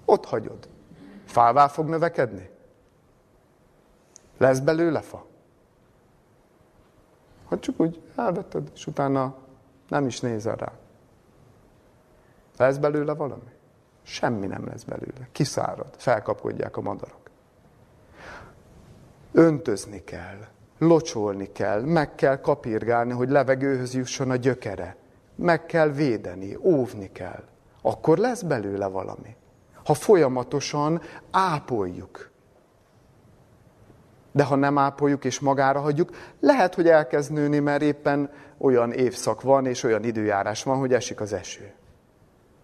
ott hagyod. Fává fog növekedni? Lesz belőle fa? Ha csak úgy elvetted, és utána nem is nézel rá. Lesz belőle valami? Semmi nem lesz belőle. Kiszárad, felkapkodják a madarak. Öntözni kell, locsolni kell, meg kell kapirgálni, hogy levegőhöz jusson a gyökere. Meg kell védeni, óvni kell. Akkor lesz belőle valami. Ha folyamatosan ápoljuk. De ha nem ápoljuk és magára hagyjuk, lehet, hogy elkezd nőni, mert éppen olyan évszak van, és olyan időjárás van, hogy esik az eső.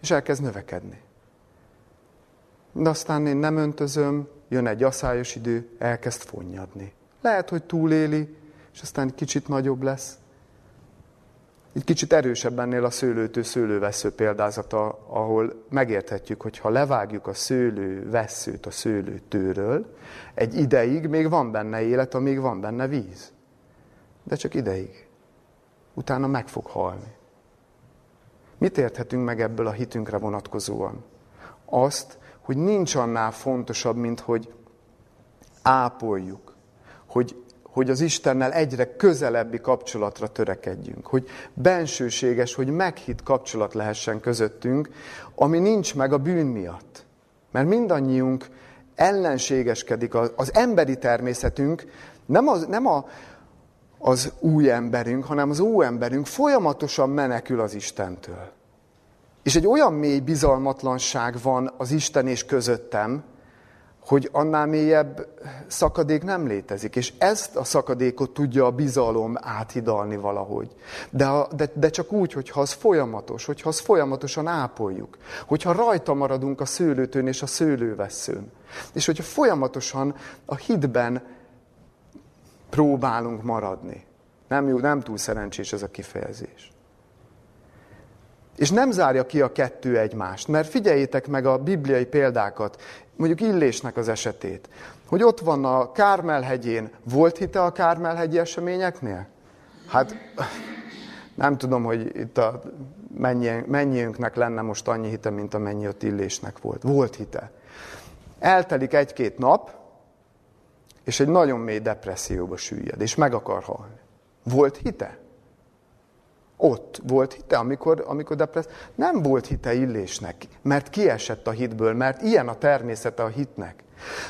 És elkezd növekedni. De aztán én nem öntözöm, jön egy aszályos idő, elkezd fonnyadni. Lehet, hogy túléli, és aztán kicsit nagyobb lesz. Egy kicsit erősebb ennél a szőlőtő szőlővesző példázata, ahol megérthetjük, hogy ha levágjuk a szőlőveszőt a szőlőtőről, egy ideig még van benne élet, amíg van benne víz. De csak ideig. Utána meg fog halni. Mit érthetünk meg ebből a hitünkre vonatkozóan? Azt, hogy nincs annál fontosabb, mint hogy ápoljuk, hogy, hogy az Istennel egyre közelebbi kapcsolatra törekedjünk, hogy bensőséges, hogy meghitt kapcsolat lehessen közöttünk, ami nincs meg a bűn miatt. Mert mindannyiunk ellenségeskedik, az, az emberi természetünk nem, az, nem a, az új emberünk, hanem az új emberünk folyamatosan menekül az Istentől. És egy olyan mély bizalmatlanság van az Isten és közöttem, hogy annál mélyebb szakadék nem létezik, és ezt a szakadékot tudja a bizalom áthidalni valahogy. De, a, de, de csak úgy, hogyha az folyamatos, hogyha az folyamatosan ápoljuk, hogyha rajta maradunk a szőlőtőn és a szőlőveszőn, és hogyha folyamatosan a hitben próbálunk maradni. Nem, jó, nem túl szerencsés ez a kifejezés. És nem zárja ki a kettő egymást, mert figyeljétek meg a bibliai példákat, mondjuk Illésnek az esetét, hogy ott van a Kármelhegyén. Volt hite a Kármelhegyi eseményeknél? Hát nem tudom, hogy itt a mennyi, mennyiünknek lenne most annyi hite, mint amennyi ott Illésnek volt. Volt hite. Eltelik egy-két nap, és egy nagyon mély depresszióba süllyed, és meg akar halni. Volt hite? Ott volt hite, amikor, amikor depressz... Nem volt hite illésnek, mert kiesett a hitből, mert ilyen a természete a hitnek.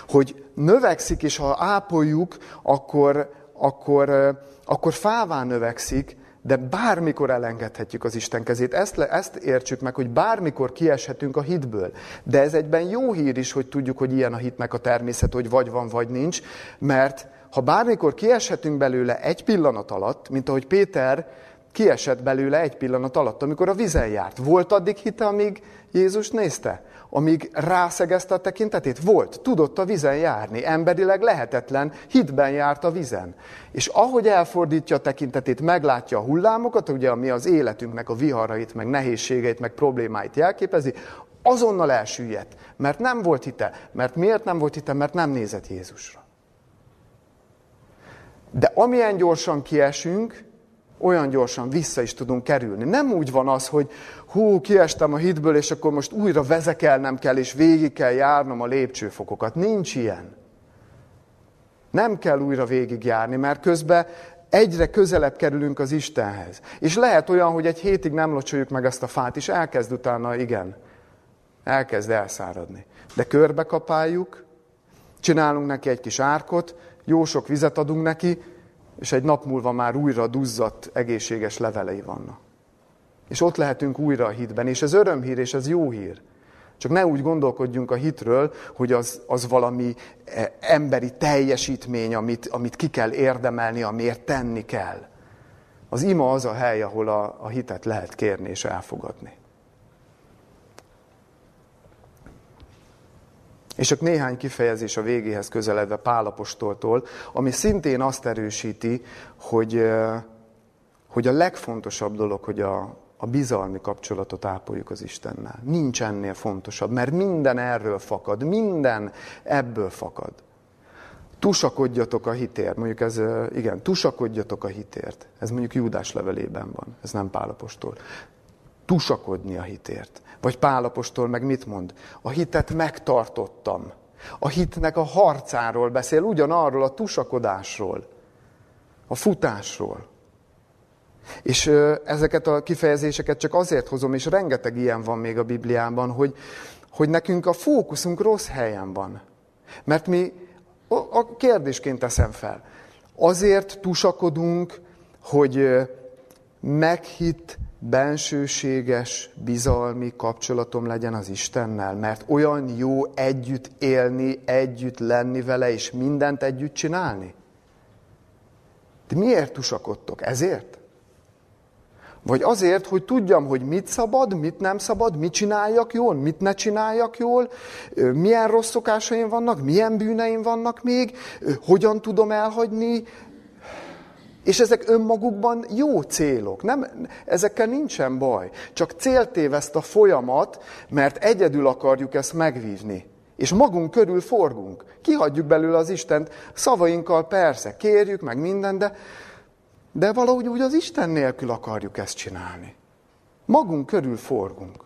Hogy növekszik, és ha ápoljuk, akkor, akkor, akkor fává növekszik, de bármikor elengedhetjük az Isten kezét. Ezt, le, ezt értsük meg, hogy bármikor kieshetünk a hitből. De ez egyben jó hír is, hogy tudjuk, hogy ilyen a hitnek a természet, hogy vagy van, vagy nincs, mert ha bármikor kieshetünk belőle egy pillanat alatt, mint ahogy Péter kiesett belőle egy pillanat alatt, amikor a vizen járt. Volt addig hite, amíg Jézus nézte? Amíg rászegezte a tekintetét? Volt. Tudott a vizen járni. Emberileg lehetetlen. Hitben járt a vizen. És ahogy elfordítja a tekintetét, meglátja a hullámokat, ugye ami az életünknek a viharait, meg nehézségeit, meg problémáit jelképezi, azonnal elsüllyedt. Mert nem volt hite. Mert miért nem volt hite? Mert nem nézett Jézusra. De amilyen gyorsan kiesünk, olyan gyorsan vissza is tudunk kerülni. Nem úgy van az, hogy hú, kiestem a hitből, és akkor most újra vezekelnem kell, és végig kell járnom a lépcsőfokokat. Nincs ilyen. Nem kell újra végigjárni, mert közben egyre közelebb kerülünk az Istenhez. És lehet olyan, hogy egy hétig nem locsoljuk meg ezt a fát, és elkezd utána, igen, elkezd elszáradni. De körbe kapáljuk, csinálunk neki egy kis árkot, jó sok vizet adunk neki, és egy nap múlva már újra duzzadt, egészséges levelei vannak. És ott lehetünk újra a hitben, és ez örömhír, és ez jó hír. Csak ne úgy gondolkodjunk a hitről, hogy az, az valami e, emberi teljesítmény, amit, amit ki kell érdemelni, amiért tenni kell. Az ima az a hely, ahol a, a hitet lehet kérni és elfogadni. És csak néhány kifejezés a végéhez közeledve Pálapostoltól, ami szintén azt erősíti, hogy, hogy a legfontosabb dolog, hogy a, a bizalmi kapcsolatot ápoljuk az Istennel. Nincs ennél fontosabb, mert minden erről fakad, minden ebből fakad. Tusakodjatok a hitért, mondjuk ez, igen, tusakodjatok a hitért. Ez mondjuk Júdás levelében van, ez nem Pálapostól. Tusakodni a hitért. Vagy Pálapostól meg mit mond? A hitet megtartottam. A hitnek a harcáról beszél, ugyanarról a tusakodásról, a futásról. És ezeket a kifejezéseket csak azért hozom, és rengeteg ilyen van még a Bibliában, hogy, hogy nekünk a fókuszunk rossz helyen van. Mert mi, a kérdésként teszem fel, azért tusakodunk, hogy meghitt, bensőséges, bizalmi kapcsolatom legyen az Istennel, mert olyan jó együtt élni, együtt lenni vele, és mindent együtt csinálni? De miért tusakodtok? Ezért? Vagy azért, hogy tudjam, hogy mit szabad, mit nem szabad, mit csináljak jól, mit ne csináljak jól, milyen rossz szokásaim vannak, milyen bűneim vannak még, hogyan tudom elhagyni, és ezek önmagukban jó célok, nem, ezekkel nincsen baj. Csak céltéveszt a folyamat, mert egyedül akarjuk ezt megvívni. És magunk körül forgunk. Kihagyjuk belőle az Istent, szavainkkal persze, kérjük meg minden, de de valahogy úgy az Isten nélkül akarjuk ezt csinálni. Magunk körül forgunk.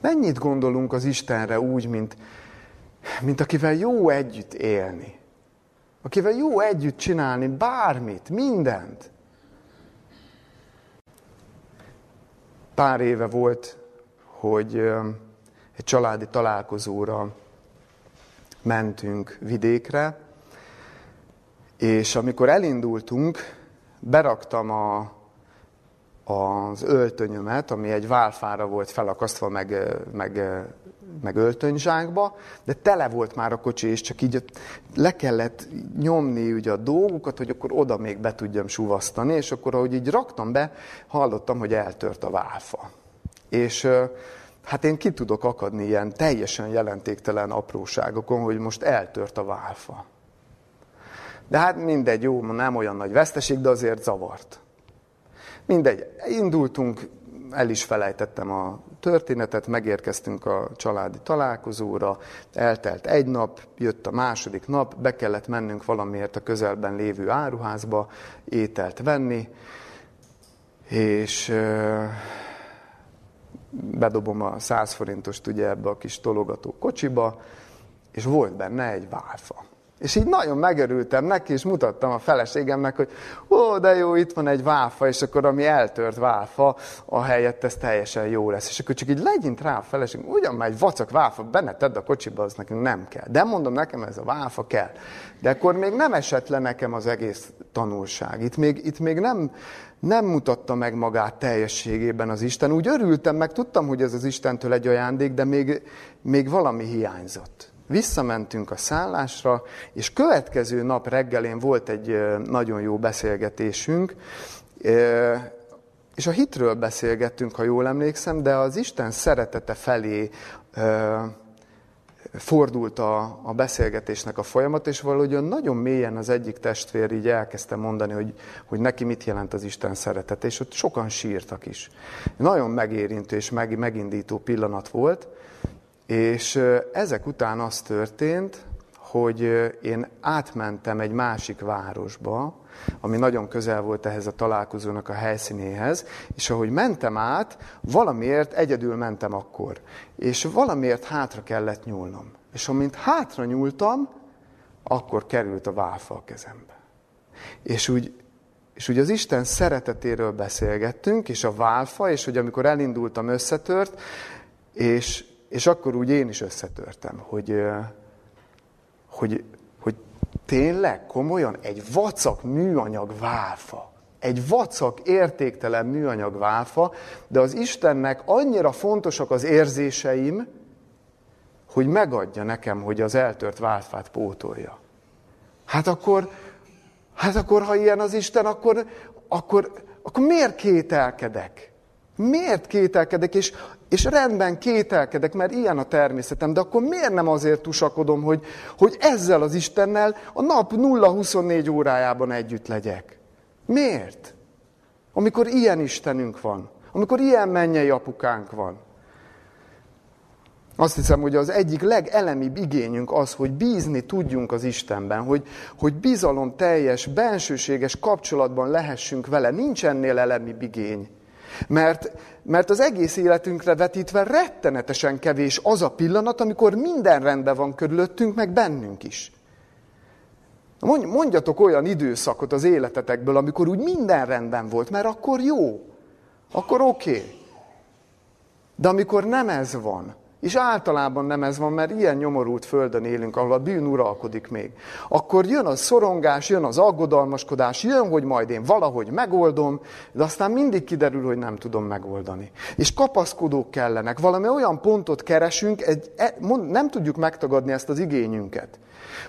Mennyit gondolunk az Istenre úgy, mint, mint akivel jó együtt élni? Akivel jó együtt csinálni bármit, mindent. Pár éve volt, hogy egy családi találkozóra mentünk vidékre, és amikor elindultunk, beraktam a, az öltönyömet, ami egy válfára volt felakasztva, meg, meg, meg öltönyzsákba, de tele volt már a kocsi, és csak így le kellett nyomni ugye a dolgokat, hogy akkor oda még be tudjam suvasztani, és akkor ahogy így raktam be, hallottam, hogy eltört a válfa. És Hát én ki tudok akadni ilyen teljesen jelentéktelen apróságokon, hogy most eltört a válfa. De hát mindegy, jó, nem olyan nagy veszteség, de azért zavart. Mindegy, indultunk, el is felejtettem a történetet, megérkeztünk a családi találkozóra, eltelt egy nap, jött a második nap, be kellett mennünk valamiért a közelben lévő áruházba ételt venni, és bedobom a 100 forintost ugye ebbe a kis tologató kocsiba, és volt benne egy válfa. És így nagyon megörültem neki, és mutattam a feleségemnek, hogy ó, de jó, itt van egy válfa, és akkor ami eltört válfa, a helyett ez teljesen jó lesz. És akkor csak így legyint rá a feleség, ugyan már egy vacak válfa, benne tedd a kocsiba, az nekünk nem kell. De mondom, nekem ez a válfa kell. De akkor még nem esett le nekem az egész tanulság. Itt még, itt még nem, nem mutatta meg magát teljességében az Isten. Úgy örültem, meg tudtam, hogy ez az Istentől egy ajándék, de még, még valami hiányzott. Visszamentünk a szállásra, és következő nap reggelén volt egy nagyon jó beszélgetésünk, és a hitről beszélgettünk, ha jól emlékszem, de az Isten szeretete felé fordult a, a beszélgetésnek a folyamat, és valahogy nagyon mélyen az egyik testvér így elkezdte mondani, hogy, hogy neki mit jelent az Isten szeretete, és ott sokan sírtak is. Nagyon megérintő és meg, megindító pillanat volt, és ezek után az történt, hogy én átmentem egy másik városba, ami nagyon közel volt ehhez a találkozónak a helyszínéhez, és ahogy mentem át, valamiért egyedül mentem akkor, és valamiért hátra kellett nyúlnom. És amint hátra nyúltam, akkor került a válfa a kezembe. És úgy, és úgy az Isten szeretetéről beszélgettünk, és a válfa, és hogy amikor elindultam, összetört, és, és akkor úgy én is összetörtem, hogy, hogy, hogy tényleg komolyan egy vacak műanyag válfa. egy vacak, értéktelen műanyag válfa, de az Istennek annyira fontosak az érzéseim, hogy megadja nekem, hogy az eltört válfát pótolja. Hát akkor, hát akkor, ha ilyen az Isten, akkor, akkor, akkor miért kételkedek? Miért kételkedek, és, és rendben kételkedek, mert ilyen a természetem, de akkor miért nem azért tusakodom, hogy, hogy ezzel az Istennel a nap 0-24 órájában együtt legyek? Miért? Amikor ilyen Istenünk van, amikor ilyen mennyei apukánk van. Azt hiszem, hogy az egyik legelemibb igényünk az, hogy bízni tudjunk az Istenben, hogy, hogy bizalom teljes, bensőséges kapcsolatban lehessünk vele. Nincs ennél elemibb igény. Mert, mert az egész életünkre vetítve rettenetesen kevés az a pillanat, amikor minden rendben van körülöttünk, meg bennünk is. Mondjatok olyan időszakot az életetekből, amikor úgy minden rendben volt, mert akkor jó, akkor oké. Okay. De amikor nem ez van, és általában nem ez van, mert ilyen nyomorult földön élünk, ahol a bűn uralkodik még. Akkor jön a szorongás, jön az aggodalmaskodás, jön, hogy majd én valahogy megoldom, de aztán mindig kiderül, hogy nem tudom megoldani. És kapaszkodók kellenek, valami olyan pontot keresünk, egy, e, nem tudjuk megtagadni ezt az igényünket,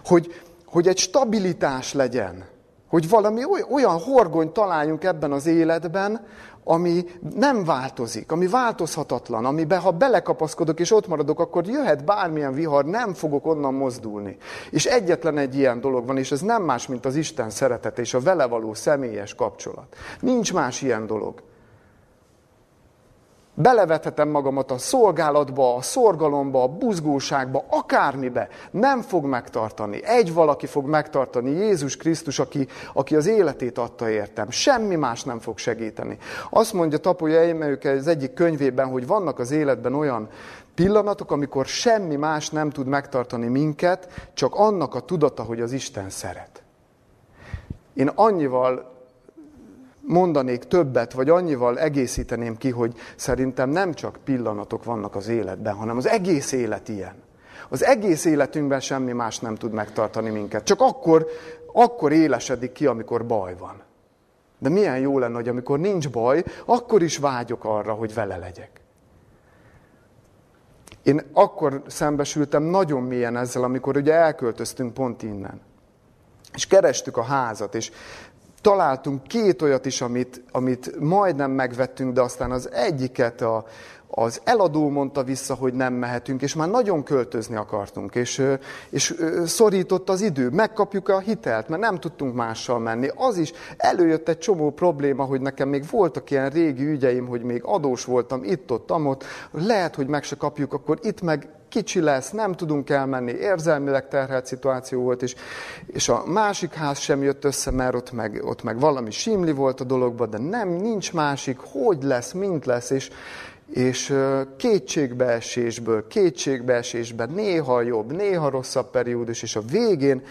hogy, hogy egy stabilitás legyen, hogy valami olyan horgony találjunk ebben az életben, ami nem változik, ami változhatatlan, amiben ha belekapaszkodok és ott maradok, akkor jöhet bármilyen vihar, nem fogok onnan mozdulni. És egyetlen egy ilyen dolog van, és ez nem más, mint az Isten szeretete és a vele való személyes kapcsolat. Nincs más ilyen dolog. Belevethetem magamat a szolgálatba, a szorgalomba, a buzgóságba, akármibe. Nem fog megtartani. Egy valaki fog megtartani, Jézus Krisztus, aki, aki az életét adta értem. Semmi más nem fog segíteni. Azt mondja Tapolya Eimeők az egyik könyvében, hogy vannak az életben olyan pillanatok, amikor semmi más nem tud megtartani minket, csak annak a tudata, hogy az Isten szeret. Én annyival mondanék többet, vagy annyival egészíteném ki, hogy szerintem nem csak pillanatok vannak az életben, hanem az egész élet ilyen. Az egész életünkben semmi más nem tud megtartani minket. Csak akkor, akkor élesedik ki, amikor baj van. De milyen jó lenne, hogy amikor nincs baj, akkor is vágyok arra, hogy vele legyek. Én akkor szembesültem nagyon mélyen ezzel, amikor ugye elköltöztünk pont innen. És kerestük a házat, és találtunk két olyat is, amit, amit majdnem megvettünk, de aztán az egyiket a, az eladó mondta vissza, hogy nem mehetünk, és már nagyon költözni akartunk, és, és szorított az idő, megkapjuk a hitelt, mert nem tudtunk mással menni. Az is előjött egy csomó probléma, hogy nekem még voltak ilyen régi ügyeim, hogy még adós voltam itt-ott, amott, lehet, hogy meg se kapjuk, akkor itt meg kicsi lesz, nem tudunk elmenni, érzelmileg terhelt szituáció volt, és, és a másik ház sem jött össze, mert ott meg, ott meg valami simli volt a dologban, de nem, nincs másik, hogy lesz, mint lesz, és, és kétségbeesésből, kétségbeesésben néha jobb, néha rosszabb periódus, és a végén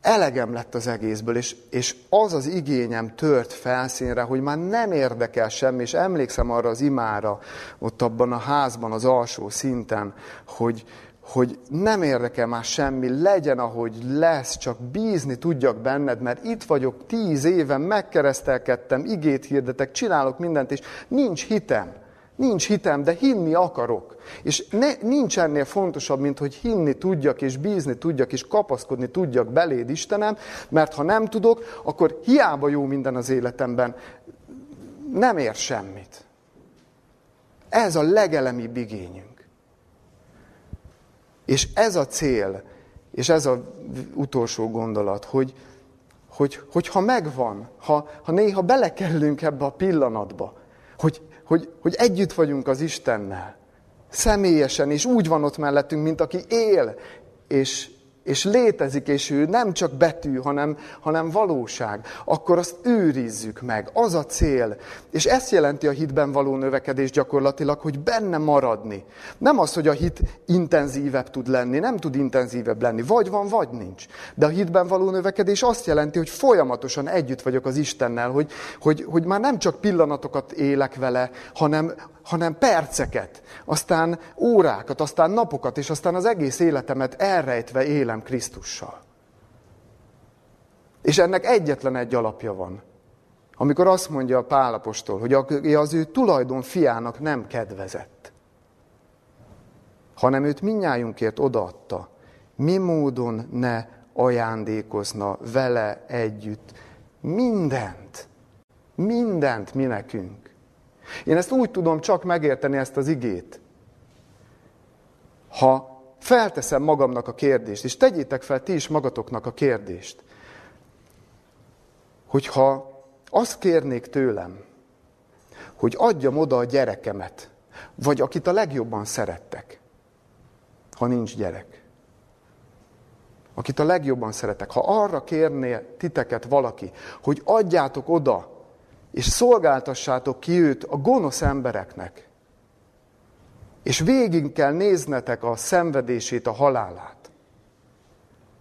elegem lett az egészből, és, és az az igényem tört felszínre, hogy már nem érdekel semmi, és emlékszem arra az imára, ott abban a házban, az alsó szinten, hogy, hogy nem érdekel már semmi, legyen, ahogy lesz, csak bízni tudjak benned, mert itt vagyok tíz éven, megkeresztelkedtem, igét hirdetek, csinálok mindent, és nincs hitem. Nincs hitem, de hinni akarok. És ne, nincs ennél fontosabb, mint hogy hinni tudjak, és bízni tudjak, és kapaszkodni tudjak beléd, Istenem, mert ha nem tudok, akkor hiába jó minden az életemben, nem ér semmit. Ez a legelemibb igényünk. És ez a cél, és ez az utolsó gondolat, hogy, hogy, hogy ha megvan, ha, ha néha belekellünk ebbe a pillanatba, hogy hogy, hogy együtt vagyunk az Istennel. Személyesen, és úgy van ott mellettünk, mint aki él, és, és létezik, és ő nem csak betű, hanem, hanem valóság, akkor azt őrizzük meg. Az a cél. És ezt jelenti a hitben való növekedés gyakorlatilag, hogy benne maradni. Nem az, hogy a hit intenzívebb tud lenni, nem tud intenzívebb lenni. Vagy van, vagy nincs. De a hitben való növekedés azt jelenti, hogy folyamatosan együtt vagyok az Istennel, hogy, hogy, hogy már nem csak pillanatokat élek vele, hanem, hanem perceket, aztán órákat, aztán napokat, és aztán az egész életemet elrejtve élem Krisztussal. És ennek egyetlen egy alapja van. Amikor azt mondja a Pálapostól, hogy az ő tulajdon fiának nem kedvezett, hanem őt minnyájunkért odaadta, mi módon ne ajándékozna vele együtt mindent, mindent mi nekünk. Én ezt úgy tudom csak megérteni ezt az igét, ha felteszem magamnak a kérdést, és tegyétek fel ti is magatoknak a kérdést, hogyha azt kérnék tőlem, hogy adjam oda a gyerekemet, vagy akit a legjobban szerettek, ha nincs gyerek. Akit a legjobban szeretek. Ha arra kérné titeket valaki, hogy adjátok oda, és szolgáltassátok ki őt a gonosz embereknek, és végig kell néznetek a szenvedését, a halálát,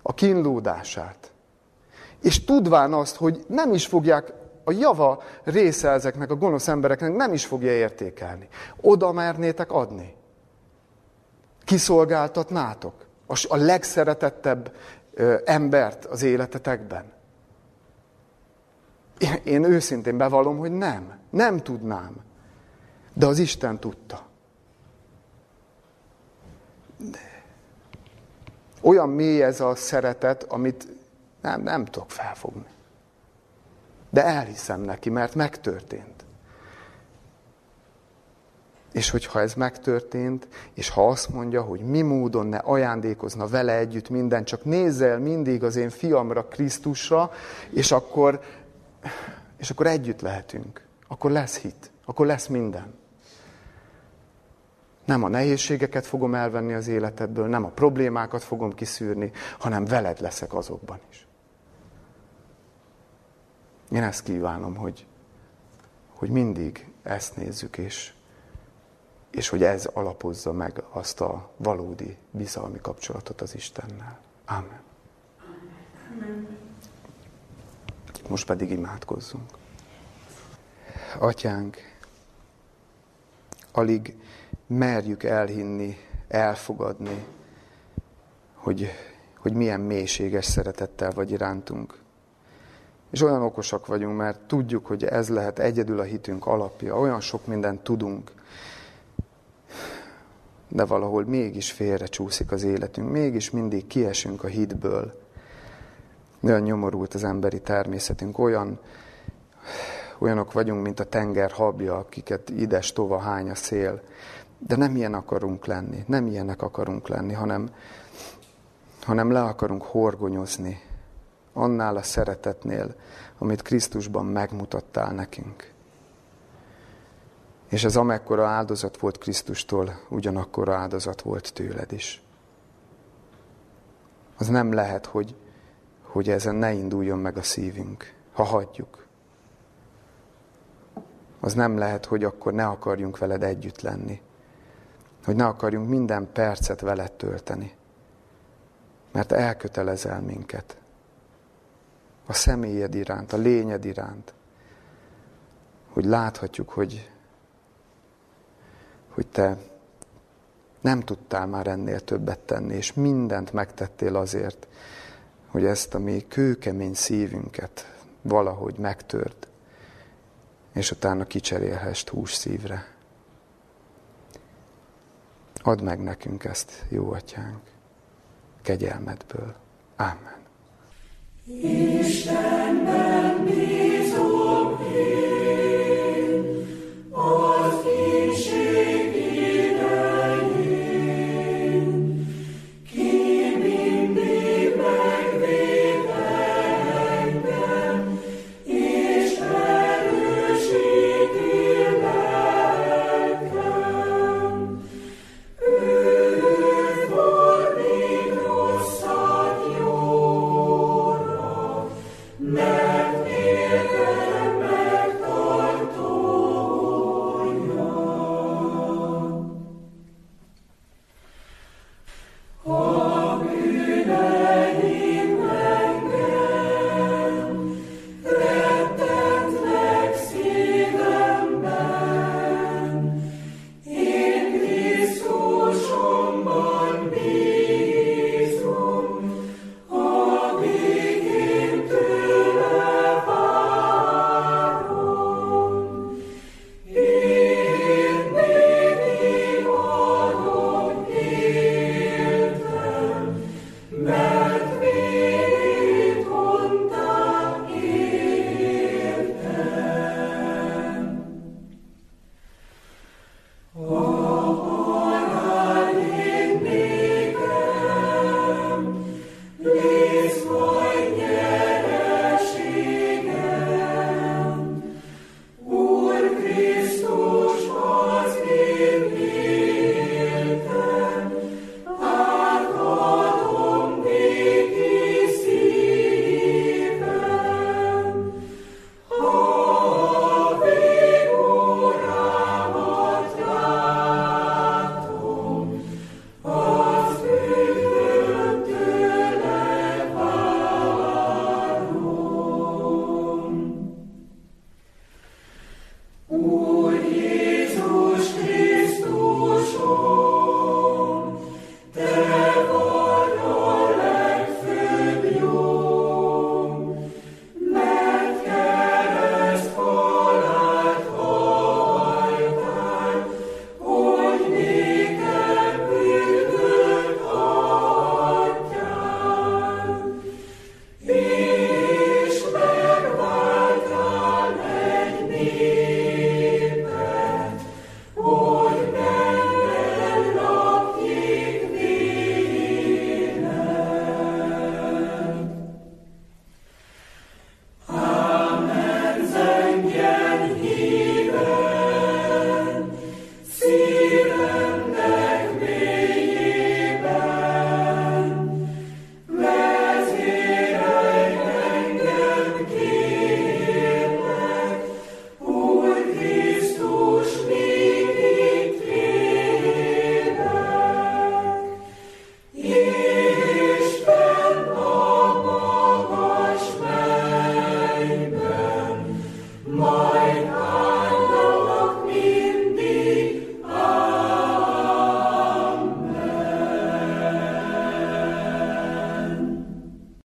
a kínlódását. És tudván azt, hogy nem is fogják, a java része ezeknek a gonosz embereknek nem is fogja értékelni. Oda mernétek adni. Kiszolgáltatnátok a legszeretettebb embert az életetekben. Én őszintén bevallom, hogy nem. Nem tudnám. De az Isten tudta. Olyan mély ez a szeretet, amit nem, nem tudok felfogni. De elhiszem neki, mert megtörtént. És hogyha ez megtörtént, és ha azt mondja, hogy mi módon ne ajándékozna vele együtt minden, csak nézzel mindig az én fiamra, Krisztusra, és akkor, és akkor együtt lehetünk. Akkor lesz hit, akkor lesz minden. Nem a nehézségeket fogom elvenni az életedből, nem a problémákat fogom kiszűrni, hanem veled leszek azokban is. Én ezt kívánom, hogy, hogy mindig ezt nézzük, és, és hogy ez alapozza meg azt a valódi bizalmi kapcsolatot az Istennel. Amen. Most pedig imádkozzunk. Atyánk, alig merjük elhinni, elfogadni, hogy, hogy milyen mélységes szeretettel vagy irántunk. És olyan okosak vagyunk, mert tudjuk, hogy ez lehet egyedül a hitünk alapja. Olyan sok mindent tudunk, de valahol mégis félre csúszik az életünk, mégis mindig kiesünk a hitből. Olyan nyomorult az emberi természetünk, olyan, olyanok vagyunk, mint a tenger habja, akiket ides tova hány a szél. De nem ilyen akarunk lenni, nem ilyenek akarunk lenni, hanem, hanem le akarunk horgonyozni annál a szeretetnél, amit Krisztusban megmutattál nekünk. És ez amekkora áldozat volt Krisztustól, ugyanakkor áldozat volt tőled is. Az nem lehet, hogy, hogy ezen ne induljon meg a szívünk, ha hagyjuk. Az nem lehet, hogy akkor ne akarjunk veled együtt lenni hogy ne akarjunk minden percet veled tölteni. Mert elkötelezel minket. A személyed iránt, a lényed iránt. Hogy láthatjuk, hogy, hogy te nem tudtál már ennél többet tenni, és mindent megtettél azért, hogy ezt a mi kőkemény szívünket valahogy megtört, és utána kicserélhest hús szívre. Add meg nekünk ezt, jó atyánk, kegyelmedből. Amen. Istenben